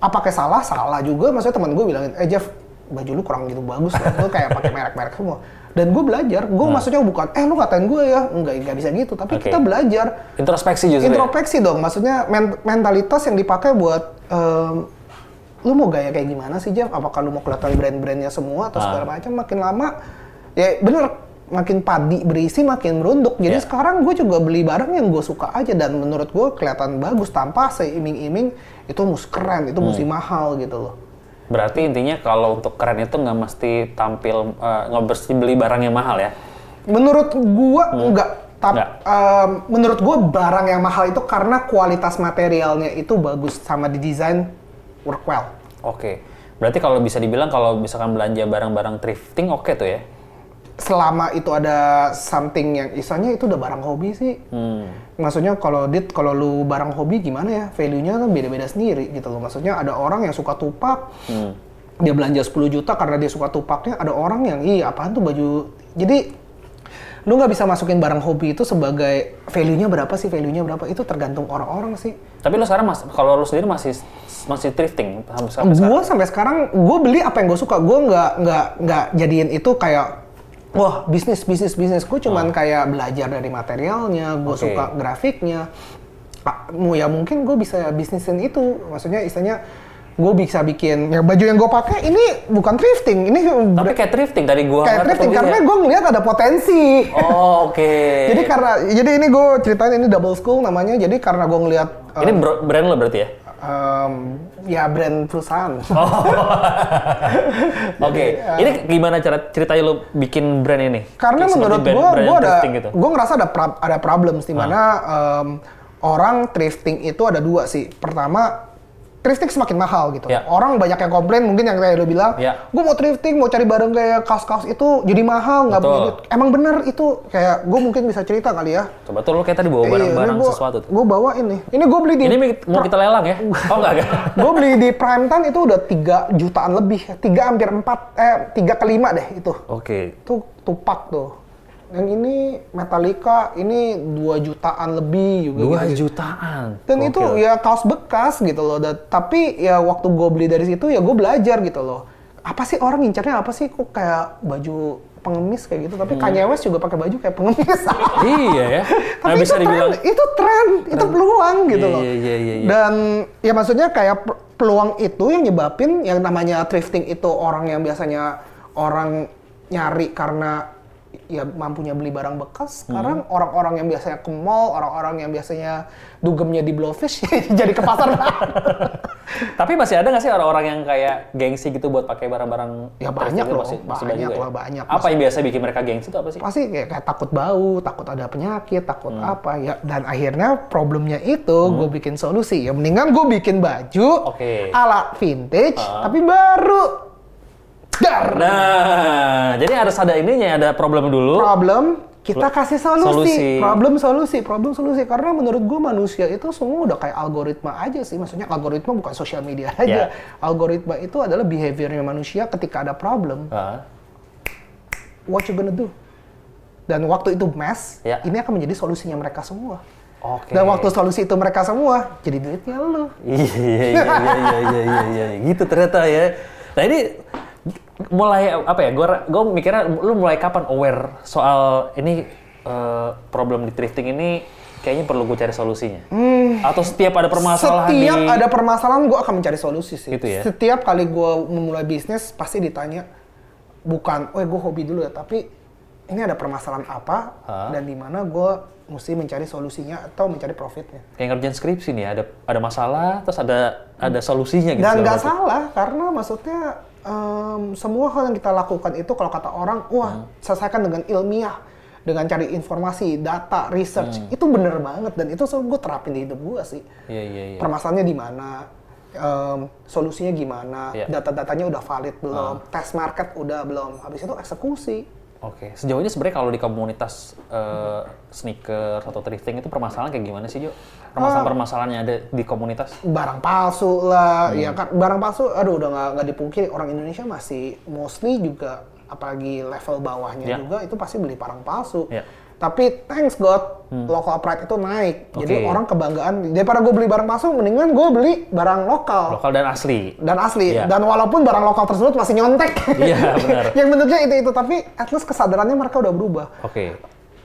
Apakah salah? Salah juga. Maksudnya teman gue bilangin, eh Jeff, baju lu kurang gitu bagus. Lu kayak pakai merek-merek semua. Dan gue belajar, gue maksudnya bukan, eh lu katain gue ya, enggak, enggak bisa gitu. Tapi. Oke. kita belajar, Introspeksi justru ya? introspeksi dong. Maksudnya men- mentalitas yang dipakai buat em, lu mau gaya kayak gimana sih Jeff? Apakah lu mau kelihatan brand-brandnya semua atau Ah. segala macam? Makin lama ya bener makin padi berisi makin merunduk. Jadi Ya. sekarang gue juga beli barang yang gue suka aja dan menurut gue kelihatan bagus tanpa seiming-iming itu mus keren, itu mesti Hmm. mahal gitu loh. Berarti intinya kalau untuk keren itu nggak mesti tampil, eh, nggak mesti beli barang yang mahal ya? Menurut enggak. Tap, Enggak. em, menurut gua barang yang mahal itu karena kualitas materialnya itu bagus sama di desain work well. Oke. Berarti kalau bisa dibilang kalau misalkan belanja barang-barang thrifting oke tuh ya? Selama itu ada something yang istilahnya itu udah barang hobi sih. Hmm. Maksudnya kalau dit kalau lu barang hobi gimana ya? Value-nya kan beda-beda sendiri gitu loh. Maksudnya ada orang yang suka tupak. Hmm. Dia belanja 10 juta karena dia suka tupaknya. Ada orang yang ih apaan tuh baju. Jadi lu nggak bisa masukin barang hobi itu sebagai value-nya berapa sih? Value-nya berapa? Itu tergantung orang-orang sih. Tapi lo sekarang mas, kalau lo sendiri masih masih thrifting sampai sampai sekarang? Gue sampai sekarang gue beli apa yang gue suka. Gue nggak nggak nggak jadiin itu kayak wah bisnis bisnis bisnis. Gue cuman kayak belajar dari materialnya. Gue. Oke. suka grafiknya. Ah, mu ya mungkin gue bisa bisnisin itu. Maksudnya istilahnya gue bisa bikin ya baju yang gue pakai ini bukan thrifting. Ini Tapi kayak thrifting tadi gua kayak thrifting karena dia. gue ngeliat ada potensi. Oh, oke. Jadi karena jadi ini gue ceritain ini double school namanya. Jadi karena gue ngeliat ini bro- brand lo berarti ya? Em, ya brand perusahaan. Oh. Oke. Ini gimana cara ceritanya lo bikin brand ini? Karena Kayak seperti menurut brand- gua, ada, gitu. gua ngerasa ada pra- ada problem di mana em, orang thrifting itu ada dua sih. Pertama, thrifting semakin mahal gitu. Ya. Orang banyak yang komplain, mungkin yang kayak lu bilang, Ya. gua mau thrifting, mau cari barang kayak kaos-kaos itu jadi mahal, nggak duit." Emang bener itu kayak gua mungkin bisa cerita kali ya. Coba tuh lo kayak tadi bawa barang-barang Iya, gua, sesuatu tuh. Gua bawa ini. Ini gua beli di Ini mau kita lelang ya? Oh enggak, enggak. gue beli di prime time itu udah 3 jutaan lebih. 3 hampir 4 eh 3 ke 5 deh itu. Oke. Itu tupak tuh. Yang ini Metallica ini 2 jutaan lebih juga. Dua gitu. jutaan. Dan itu Gokil. ya kaos bekas gitu loh. Dan, tapi ya waktu gue beli dari situ ya gue belajar gitu loh. Apa sih orang ngincarnya apa sih kok kayak baju pengemis kayak gitu. Tapi Kanye West juga pakai baju kayak pengemis. Iya ya. Tapi Nah, itu bisa tren, dibilang itu tren, itu peluang gitu Iya, loh. iya, iya, iya, iya. Dan ya maksudnya kayak pe- peluang itu yang nyebabin yang namanya thrifting itu orang yang biasanya orang nyari karena ya mampunya beli barang bekas. Sekarang Hmm. orang-orang yang biasanya ke mall, orang-orang yang biasanya dugemnya di Blowfish jadi ke pasar. Tapi masih ada nggak sih orang-orang yang kayak gengsi gitu buat pakai barang-barang Ya banyak loh, masih, masih banyak juga ya? banyak. Apa yang biasa bikin mereka gengsi itu apa sih? pasti kayak, kayak takut bau, takut ada penyakit, takut Hmm. apa ya. Dan akhirnya problemnya itu gue bikin solusi. Ya mendingan gue bikin baju Oke. ala vintage tapi baru. Dar. Nah, jadi harus ada ininya, ada problem dulu. Problem kita kasih solusi. Solusi. Problem solusi, problem solusi. Karena menurut gue manusia itu semua udah kayak algoritma aja sih. Maksudnya algoritma bukan sosial media aja. Ya. Algoritma itu adalah behaviornya manusia ketika ada problem. Ah, What you gonna do? Dan waktu itu mess, Ya. ini akan menjadi solusinya mereka semua. Oke. Dan waktu solusi itu mereka semua, jadi duitnya lu. Iya, iya, iya, iya, iya, iya, iya, gitu ternyata ya. Nah ini mulai apa ya? Gue gue mikirnya lu mulai kapan aware soal ini eh, problem di thrifting ini kayaknya perlu gue cari solusinya. Atau setiap ada permasalahan Setiap di ada permasalahan, gue akan mencari solusi sih. Gitu ya? Setiap kali gue memulai bisnis, pasti ditanya, bukan, oh gue hobi dulu ya, tapi ini ada permasalahan apa Hah? dan di mana gue mesti mencari solusinya atau mencari profitnya. Kayak ngerjain skripsi nih, ada ada masalah, terus ada ada solusinya gitu. Dan nggak salah karena maksudnya em, semua hal yang kita lakukan itu kalau kata orang, wah selesaikan dengan ilmiah, dengan cari informasi, data, research itu bener banget dan itu gue terapin di hidup gue sih. Iya iya iya. Permasalahannya di mana, em, solusinya gimana, Iya. data-datanya udah valid belum, test market udah belum, habis itu eksekusi. Oke, sejauh ini sebenarnya kalau di komunitas eh, sneaker atau thrifting itu permasalahan kayak gimana sih Jo? Permasalahan-permasalahannya ada di komunitas? barang palsu lah, ya kan barang palsu, aduh udah nggak dipungkiri orang Indonesia masih mostly juga apalagi level bawahnya Ya. juga itu pasti beli barang palsu. Ya. Tapi thanks God, local pride itu naik. Jadi Oke. orang kebanggaan daripada gue beli barang palsu, mendingan gue beli barang lokal Lokal dan asli. dan asli. Iya. Dan walaupun barang lokal tersebut masih nyontek. Iya, benar. yang bentuknya itu itu, tapi at least kesadarannya mereka udah berubah Oke.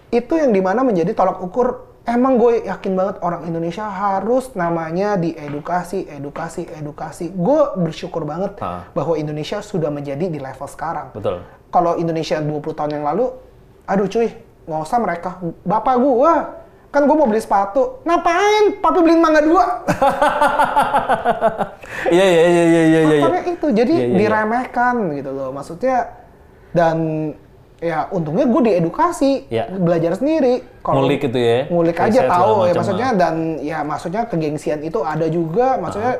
itu yang di mana menjadi tolak ukur emang gue yakin banget orang Indonesia harus namanya diedukasi edukasi edukasi gue bersyukur banget Ah. bahwa Indonesia sudah menjadi di level sekarang Betul. kalau Indonesia 20 tahun yang lalu aduh cuy nggak usah mereka. Bapak gue kan gue mau beli sepatu. Ngapain? Papi beliin mangga dua. Iya iya iya iya iya iya. itu jadi Iya, iya, iya. diremehkan gitu loh. Maksudnya dan ya untungnya gue diedukasi Iya. belajar sendiri. Ngulik gitu ya, ngulik aja tahu ya maksudnya. ah. dan ya maksudnya kegengsian itu ada juga. Maksudnya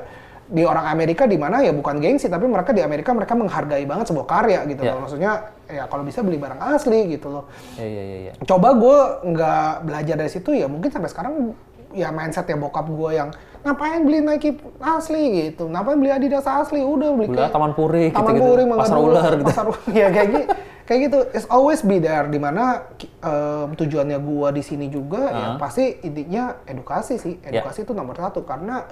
di orang Amerika di mana ya bukan gengsi tapi mereka di Amerika mereka menghargai banget sebuah karya gitu Iya. loh maksudnya ya kalau bisa beli barang asli gitu loh Iya iya iya. iya. coba gue nggak belajar dari situ ya mungkin sampai sekarang ya mindset ya bokap gue yang ngapain beli Nike asli gitu ngapain beli Adidas asli udah beli Beli Taman Puri, Taman gitu-gitu. Puri Mangga Pasar Ular gitu. pasar ya kayak gitu kayak gitu it's always be there di mana ki- em, tujuannya gua di sini juga ya Ah. pasti intinya edukasi sih Ya. edukasi itu nomor satu karena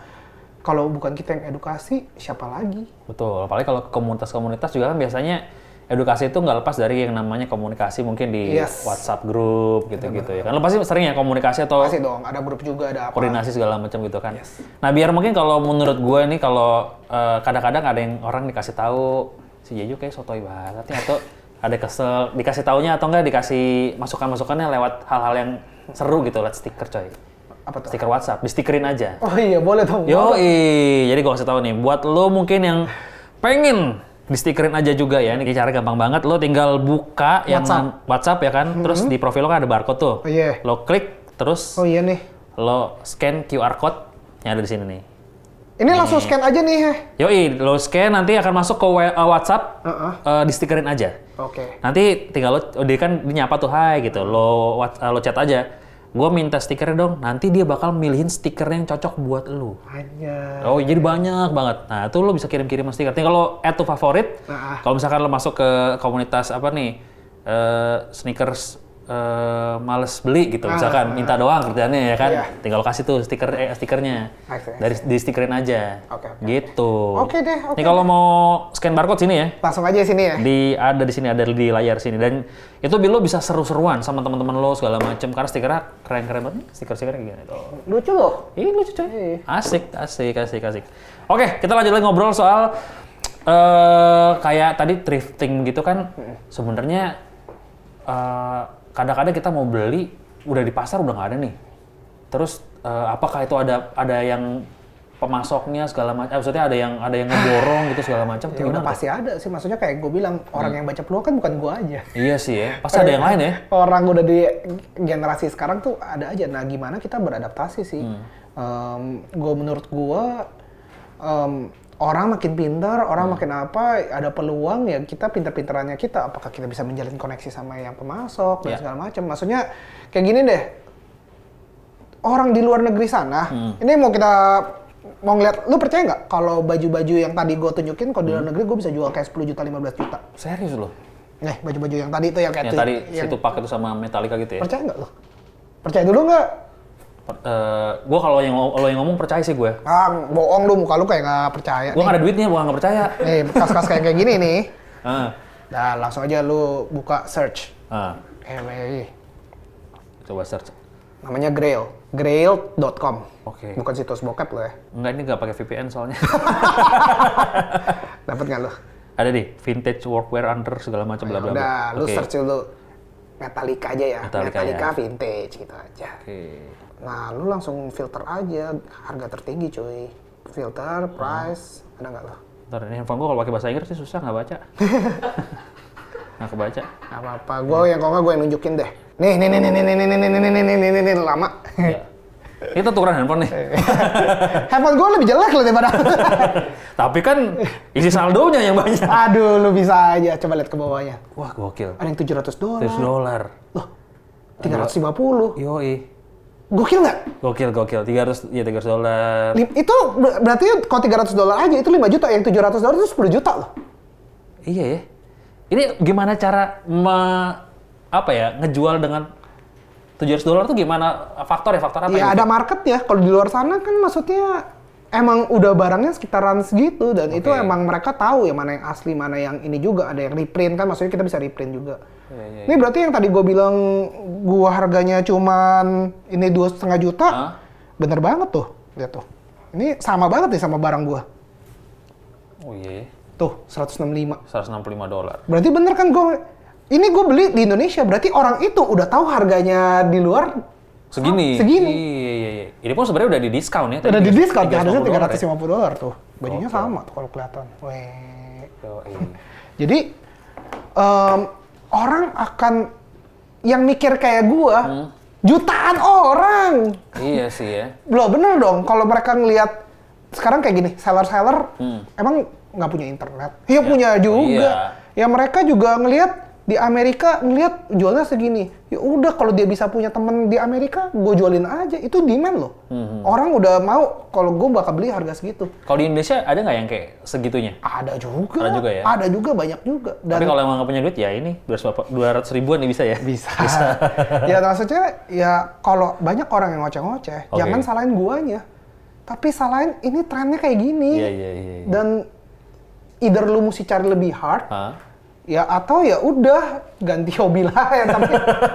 kalau bukan kita yang edukasi siapa lagi Betul. Apalagi kalau komunitas-komunitas juga kan biasanya edukasi itu nggak lepas dari yang namanya komunikasi mungkin di Yes. WhatsApp grup gitu-gitu ya. Kan lo pasti sering ya komunikasi atau pasti dong ada grup juga ada apa koordinasi segala macam gitu kan. Nah biar mungkin kalau menurut gue nih kalau eh, kadang-kadang ada yang orang dikasih tahu si Jeju kayak sotoy banget nih atau ada kesel dikasih taunya atau enggak dikasih masukan-masukannya lewat hal-hal yang seru gitu lewat stiker coy. Apa tuh Stiker WhatsApp, di stikerin aja. oh iya boleh dong Yo, jadi gue kasih tahu nih, buat lo mungkin yang pengen di stikerin aja juga ya, ini cara gampang banget, lo tinggal buka yang WhatsApp. ya kan, terus di profil lo kan ada barcode tuh, Oh, iya. lo klik, terus oh iya nih lo scan QR code yang ada di sini nih. ini langsung scan aja nih Yoi, lo scan nanti akan masuk ke uh, WhatsApp, Heeh. uh, di stikerin aja. oke Nanti tinggal lo, oh, dia kan dia nyapa tuh, hai gitu, lo, uh, lo chat aja. Gue minta stikernya dong, nanti dia bakal milihin stiker yang cocok buat lo. hanya Oh, jadi banyak banget. Nah, itu lo bisa kirim-kirim stiker. Tinggal lo add to favorit. Nah. Kalau misalkan lo masuk ke komunitas apa nih, eh, sneakers eh, males beli gitu, Ah. misalkan minta doang kerjaannya ya kan, Iya. tinggal kasih tuh stiker eh, stikernya. Dari di stikerin aja. Oke, oke. Gitu. Oke deh, oke Nih kalau mau scan barcode sini ya, langsung aja sini ya di ada di sini ada di layar sini dan itu lo bisa seru-seruan sama teman-teman lo segala macem karena stikernya keren-keren banget nih, stiker-stikernya kayak gini tuh. lucu loh Ih lucu coy. Iya. Asik, asik, asik, asik. Oke, kita lanjut lagi ngobrol soal eh kayak tadi thrifting gitu kan. Sebenarnya eh, kadang-kadang kita mau beli udah di pasar udah nggak ada nih. Terus eh, apakah itu ada ada yang pemasoknya segala macam? Eh, maksudnya ada yang ada yang ngeborong gitu segala macam? ya udah pasti ada sih maksudnya kayak gue bilang orang yang baca peluang kan bukan gue aja Iya sih ya. Pasti ada yang lain ya. orang udah di generasi sekarang tuh ada aja. Nah, gimana kita beradaptasi sih? Hmm. gue menurut gue orang makin pintar, orang Hmm. makin apa, ada peluang ya kita pintar-pintarannya kita. Apakah kita bisa menjalin koneksi sama yang pemasok dan Ya. segala macam? Maksudnya kayak gini deh. Orang di luar negeri sana, Hmm. ini mau kita mau ngeliat, lu percaya nggak kalau baju-baju yang tadi gue tunjukin kalau di Hmm. luar negeri gue bisa jual kayak 10 juta, 15 juta. Serius loh. Nih, baju-baju yang tadi itu yang kayak Yang tuh- tadi yang- situ pakai itu sama Metallica gitu ya. Percaya nggak lo? Percaya dulu nggak? Eh, gue kalau yang lo yang ngomong percaya sih gue. Ah, bohong lu muka lu kayak nggak percaya. Gue nggak ada duitnya, gue nggak percaya. Nih, bekas-bekas kayak kayak gini nih. Ah, Nah, langsung aja lu buka search. ah, Eh, coba search. namanya Grail. Grail.com. Oke. Bukan situs bokep lo ya. Enggak ini nggak pakai VPN soalnya. Dapat nggak lu? ada deh, vintage workwear under segala macam bla bla. Udah, lu Oke. search dulu. Metallica aja ya. Metallica Metallica, ya. vintage gitu aja. Oke. Nah, lu langsung filter aja harga tertinggi cuy. Filter, price, ada nggak lo? Ntar ini handphone gua kalau pakai bahasa Inggris sih susah nggak baca. nggak kebaca. Nggak apa-apa, gue yang kalau nggak gue yang nunjukin deh. Nih, nih, nih, nih, nih, nih, nih, nih, nih, nih, nih, nih, nih, nih, lama. Ya. Itu tukeran handphone nih. Handphone gue lebih jelek loh daripada. Tapi kan isi saldonya yang banyak. Aduh, lu bisa aja. Coba lihat ke bawahnya. Wah, gokil. Ada yang 700 dolar. 100 dolar. Loh, 350. Yoi. Gokil nggak? Gokil, gokil. 300, ya 300 dolar. Itu ber- berarti kalau 300 dolar aja itu 5 juta. Yang 700 dolar itu 10 juta loh. Iya ya. Ini gimana cara me, apa ya ngejual dengan 700 dolar tuh gimana faktor ya faktor apa? Ya gitu? ada market ya. Kalau di luar sana kan maksudnya emang udah barangnya sekitaran segitu dan itu Oke. emang mereka tahu ya mana yang asli, mana yang ini juga ada yang reprint kan maksudnya kita bisa reprint juga. Iya, iya, Ini berarti yang tadi gue bilang gua harganya cuman ini dua setengah juta, Hah? bener banget tuh, lihat tuh. Ini sama banget nih sama barang gua. Oh iya, Tuh 165. 165 dolar. Berarti bener kan gue, ini gue beli di Indonesia, berarti orang itu udah tahu harganya di luar Segini. Segini. Iya, iya, iya. Ini pun sebenarnya udah di diskon ya. udah di diskon, 350 harusnya dolar ya. 350 dolar tuh. Bajunya Oke. sama tuh kalau kelihatan. Weh. Jadi em, orang akan yang mikir kayak gua, Hmm. jutaan orang. iya sih ya. Loh bener dong, kalau mereka ngelihat sekarang kayak gini, seller-seller Hmm. emang nggak punya internet. Iya punya juga. Iya. Ya mereka juga ngelihat di Amerika ngelihat jualnya segini. Ya udah kalau dia bisa punya temen di Amerika, gue jualin aja. Itu demand loh. Hmm, Orang udah mau kalau gue bakal beli harga segitu. Kalau di Indonesia ada nggak yang kayak segitunya? Ada juga. Ada juga ya? Ada juga banyak juga. Dan Tapi kalau emang nggak punya duit ya ini 200 ribuan nih bisa ya? bisa. ya maksudnya ya kalau banyak orang yang ngoceh-ngoceh, Oke. jangan salahin guanya. Tapi salahin ini trennya kayak gini. Iya, iya, iya. iya. Dan either lu mesti cari lebih hard, Hah? Ya atau ya udah ganti hobi lain. tapi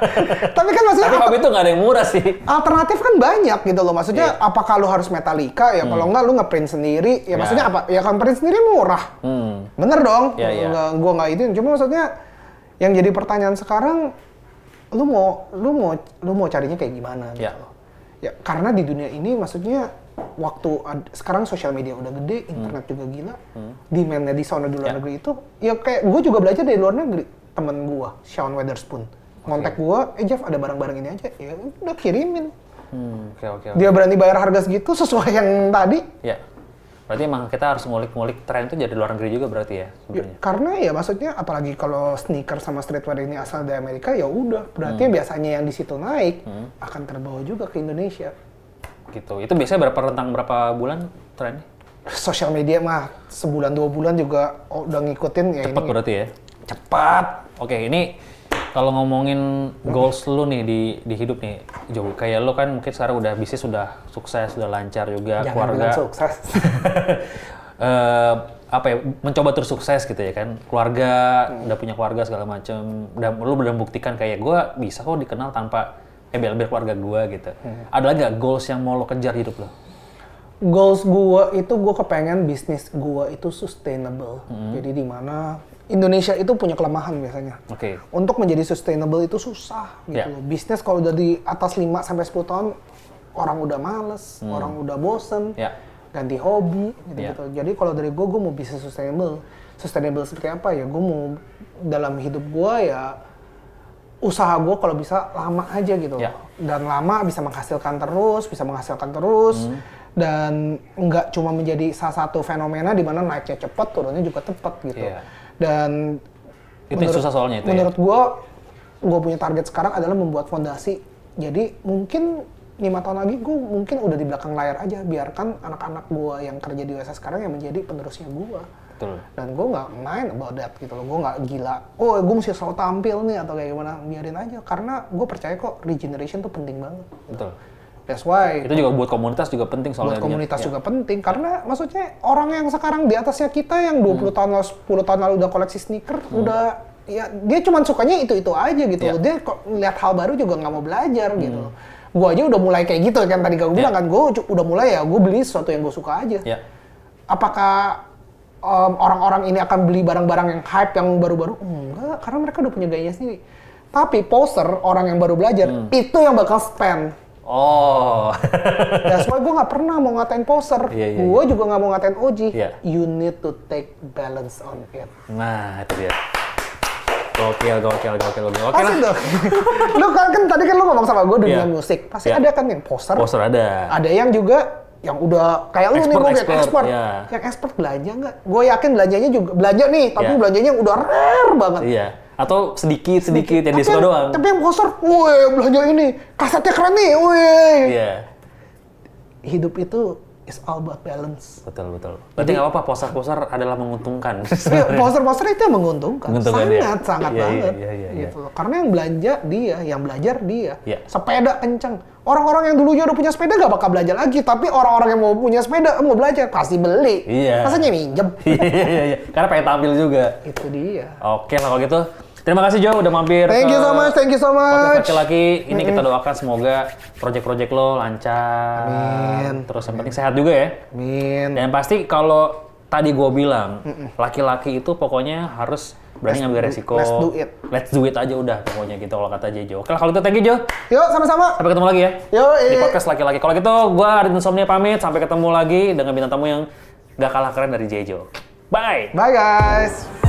tapi kan maksudnya Tapi hobi itu nggak ada yang murah sih. alternatif kan banyak gitu loh. Maksudnya. Hmm. apakah lu harus Metallica ya kalau enggak lu ngeprint sendiri. Ya, Ya. maksudnya apa? Ya kan print sendiri murah. Hmm. Bener dong. Iya, iya. Nggak, gua nggak itu. Cuma maksudnya yang jadi pertanyaan sekarang lu mau lu mau lu mau carinya kayak gimana gitu Iya. loh. Ya karena di dunia ini maksudnya waktu ad- sekarang sosial media udah gede, internet juga gila, demandnya di sana di luar Hmm. Ya. negeri itu, ya kayak gue juga belajar dari luar negeri. Temen gue, Sean Weatherspoon, kontak gue, eh Jeff ada barang-barang ini aja, ya udah kirimin. Hmm, oke oke. oke. Dia berani bayar harga segitu sesuai yang tadi. Ya. Berarti emang kita harus ngulik-ngulik tren itu jadi luar negeri juga berarti ya Ya, karena ya maksudnya apalagi kalau sneaker sama streetwear ini asal dari Amerika ya udah berarti Hmm. biasanya yang di situ naik akan terbawa juga ke Indonesia. Gitu. Itu biasanya berapa rentang berapa bulan trennya? Sosial media mah sebulan dua bulan juga oh, udah ngikutin ya Cepat ini. berarti ya. Cepat. Oke, ini kalau ngomongin goals lu nih di di hidup nih, Jo, kayak lu kan mungkin sekarang udah bisnis sudah sukses, sudah lancar juga, Jangan keluarga sukses. eh apa ya mencoba terus sukses gitu ya kan keluarga udah punya keluarga segala macem udah lu udah membuktikan kayak gue bisa kok dikenal tanpa eh bel keluarga gue gitu ada lagi gak goals yang mau lo kejar hidup lo Goals gua itu gua kepengen bisnis gua itu sustainable. Hmm. Jadi di mana Indonesia itu punya kelemahan biasanya. oke Untuk menjadi sustainable itu susah gitu Ya. loh. Bisnis kalau udah di atas 5 sampai 10 tahun orang udah males, orang udah bosen, Hmm. Ya. ganti hobi gitu gitu. Jadi kalau dari gue gue mau bisnis sustainable. Sustainable seperti apa ya? Gue mau dalam hidup gue ya usaha gue kalau bisa lama aja gitu. Ya. Dan lama bisa menghasilkan terus, bisa menghasilkan terus. Hmm. Dan nggak cuma menjadi salah satu fenomena di mana naiknya cepat, turunnya juga cepat gitu. Iya. Dan Itu yang susah soalnya itu ya? menurut gua gue punya target sekarang adalah membuat fondasi jadi mungkin lima tahun lagi gue mungkin udah di belakang layar aja biarkan anak-anak gua yang kerja di USA sekarang yang menjadi penerusnya gua betul. Dan gue nggak main about that gitu loh. Gue nggak gila oh gue mesti selalu tampil nih atau kayak gimana. Biarin aja. Karena gue percaya kok regeneration tuh penting banget. Betul. That's why itu juga buat komunitas juga penting soalnya buat komunitas Ya. juga penting. Karena maksudnya orang yang sekarang di atasnya kita yang 20 tahun lalu 10 tahun lalu udah koleksi sneaker udah ya dia cuma sukanya itu itu aja gitu Ya. loh. Dia kok lihat hal baru juga nggak mau belajar gitu loh. Gua aja udah mulai kayak gitu kan tadi gue bilang kan. Gue udah mulai ya gue beli sesuatu yang gue suka aja. Ya. Apakah em, orang-orang ini akan beli barang-barang yang hype yang baru-baru enggak karena mereka udah punya gayanya sendiri Tapi poser orang yang baru belajar Hmm. itu yang bakal spend. Oh. That's why gue nggak pernah mau ngatain poser. Iya, iya, gue juga nggak mau ngatain Oji. Iya. You need to take balance on it. nah, itu dia. Gokil, gokil, gokil, gokil. Oke Pasti lah. lu kan, kan tadi kan lu ngomong sama gue dunia Iya. musik. Pasti Iya. ada kan yang poser. Poster ada. Ada yang juga yang udah kayak lu nih Expert, gue yang expert, expert. iya. Yang expert belanja nggak? Gue yakin belanjanya juga belanja nih, tapi Iya. belanjanya udah rare banget. Iya. Atau sedikit-sedikit yang dia suka yang, doang. Tapi yang poster, woi belanja ini, kasetnya keren nih, woi. Iya. Hidup itu is all about balance. Betul, betul. Berarti nggak apa-apa, poster-poster adalah menguntungkan. Tapi poster-poster itu yang menguntungkan, Menguntungkan, sangat ya. sangat Iya, iya, banget. iya, iya, iya. gitu. Karena yang belanja dia, yang belajar dia. Iya. Sepeda kencang. Orang-orang yang dulunya udah punya sepeda gak bakal belanja lagi, tapi orang-orang yang mau punya sepeda mau belajar pasti beli. Iya. Rasanya minjem. Iya, iya, iya. Karena pengen tampil juga. itu dia. Oke lah kalau gitu. Terima kasih Jo udah mampir Thank you so much, thank you so much. laki-laki. Ini kita doakan semoga project-project lo lancar. Amin. Terus yang penting sehat juga ya. Min. Dan pasti kalau tadi gue bilang, laki-laki itu pokoknya harus berani ngambil resiko. let's do it. Let's do it aja udah pokoknya gitu kalau kata Jejo. Oke lah kalau gitu thank you Jo. Yuk sama-sama. Sampai ketemu lagi ya. Yo, Di podcast laki-laki. Kalau gitu gue Arin Insomnia pamit. Sampai ketemu lagi dengan bintang tamu yang gak kalah keren dari Jejo. Bye! Bye guys.